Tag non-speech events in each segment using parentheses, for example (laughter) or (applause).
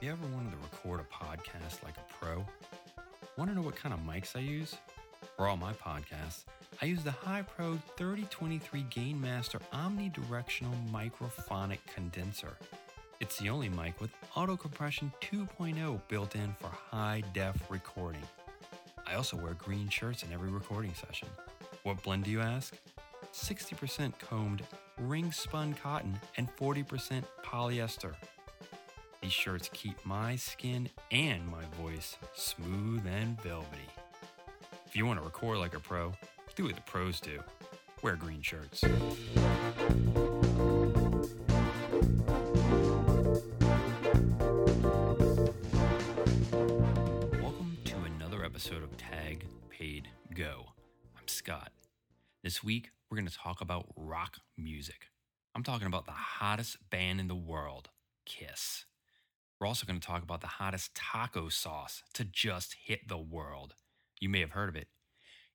You ever wanted to record a podcast like a pro? Want to know what kind of mics I use? For all my podcasts, I use the High HiPro 3023 Gainmaster omnidirectional microphonic condenser. It's the only mic with auto compression 2.0 built in for high def recording. I also wear green shirts in every recording session. What blend do you ask? 60% combed ring spun cotton and 40% polyester. These shirts keep my skin and my voice smooth and velvety. If you want to record like a pro, do what the pros do wear green shirts. Welcome to another episode of Tag Paid Go. I'm Scott. This week, we're going to talk about rock music. I'm talking about the hottest band in the world, Kiss. We're also going to talk about the hottest taco sauce to just hit the world. You may have heard of it.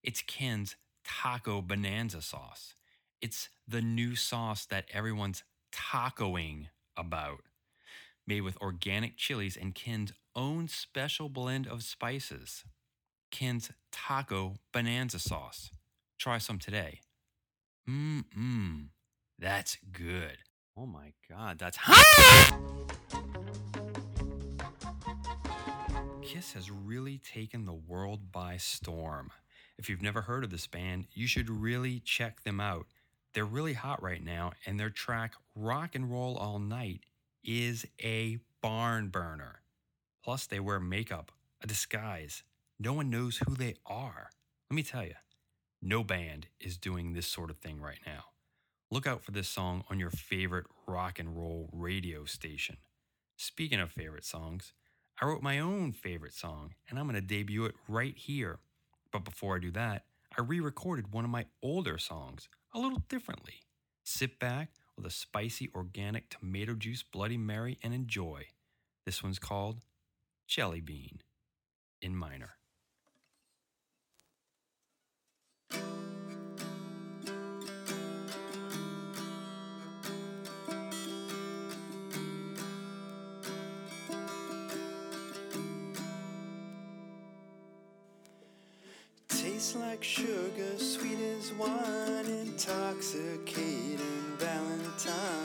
It's Ken's Taco Bonanza sauce. It's the new sauce that everyone's tacoing about. Made with organic chilies and Ken's own special blend of spices. Ken's Taco Bonanza sauce. Try some today. Mmm, mmm. That's good. Oh my god, that's (laughs) hot! Kiss has really taken the world by storm. If you've never heard of this band, you should really check them out. They're really hot right now, and their track Rock and Roll All Night is a barn burner. Plus, they wear makeup, a disguise. No one knows who they are. Let me tell you, no band is doing this sort of thing right now. Look out for this song on your favorite rock and roll radio station. Speaking of favorite songs, I wrote my own favorite song, and I'm going to debut it right here. But before I do that, I re recorded one of my older songs a little differently. Sit back with a spicy organic tomato juice Bloody Mary and enjoy. This one's called Jelly Bean in minor. Tastes like sugar, sweet as wine, intoxicating Valentine.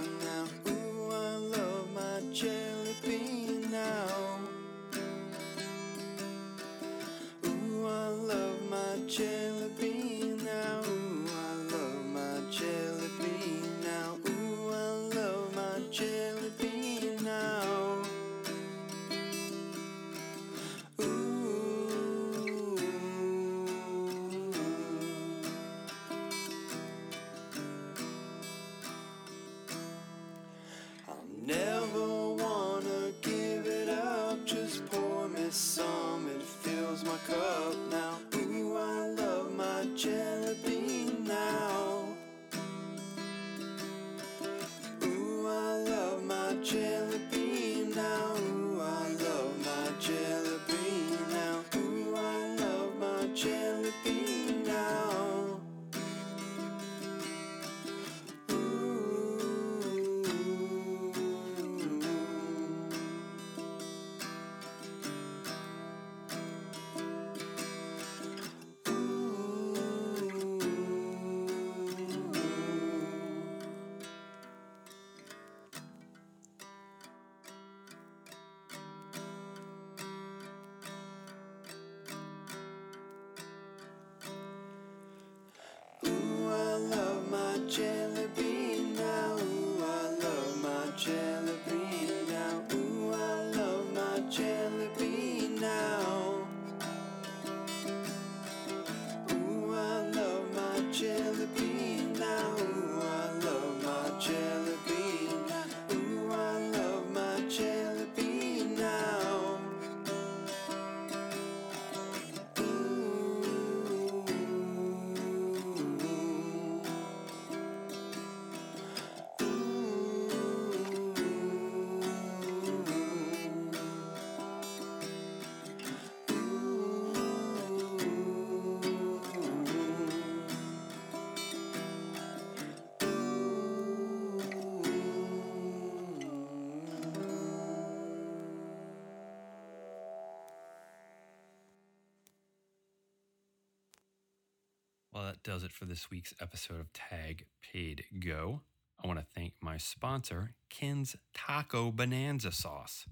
That does it for this week's episode of Tag Paid Go. I want to thank my sponsor, Ken's Taco Bonanza Sauce.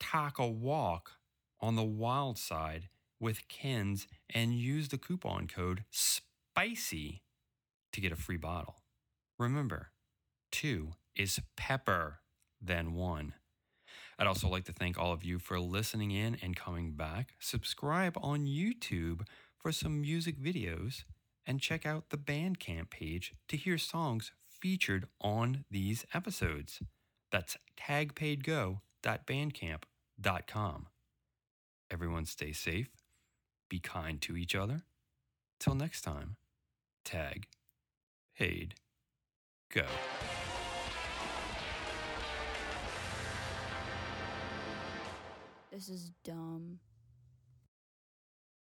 Taco walk on the wild side with Ken's and use the coupon code SPICY to get a free bottle. Remember, two is pepper than one. I'd also like to thank all of you for listening in and coming back. Subscribe on YouTube for some music videos and check out the Bandcamp page to hear songs featured on these episodes. That's tagpaidgo.bandcamp.com. Everyone stay safe, be kind to each other. Till next time, tag, paid, go. This is dumb.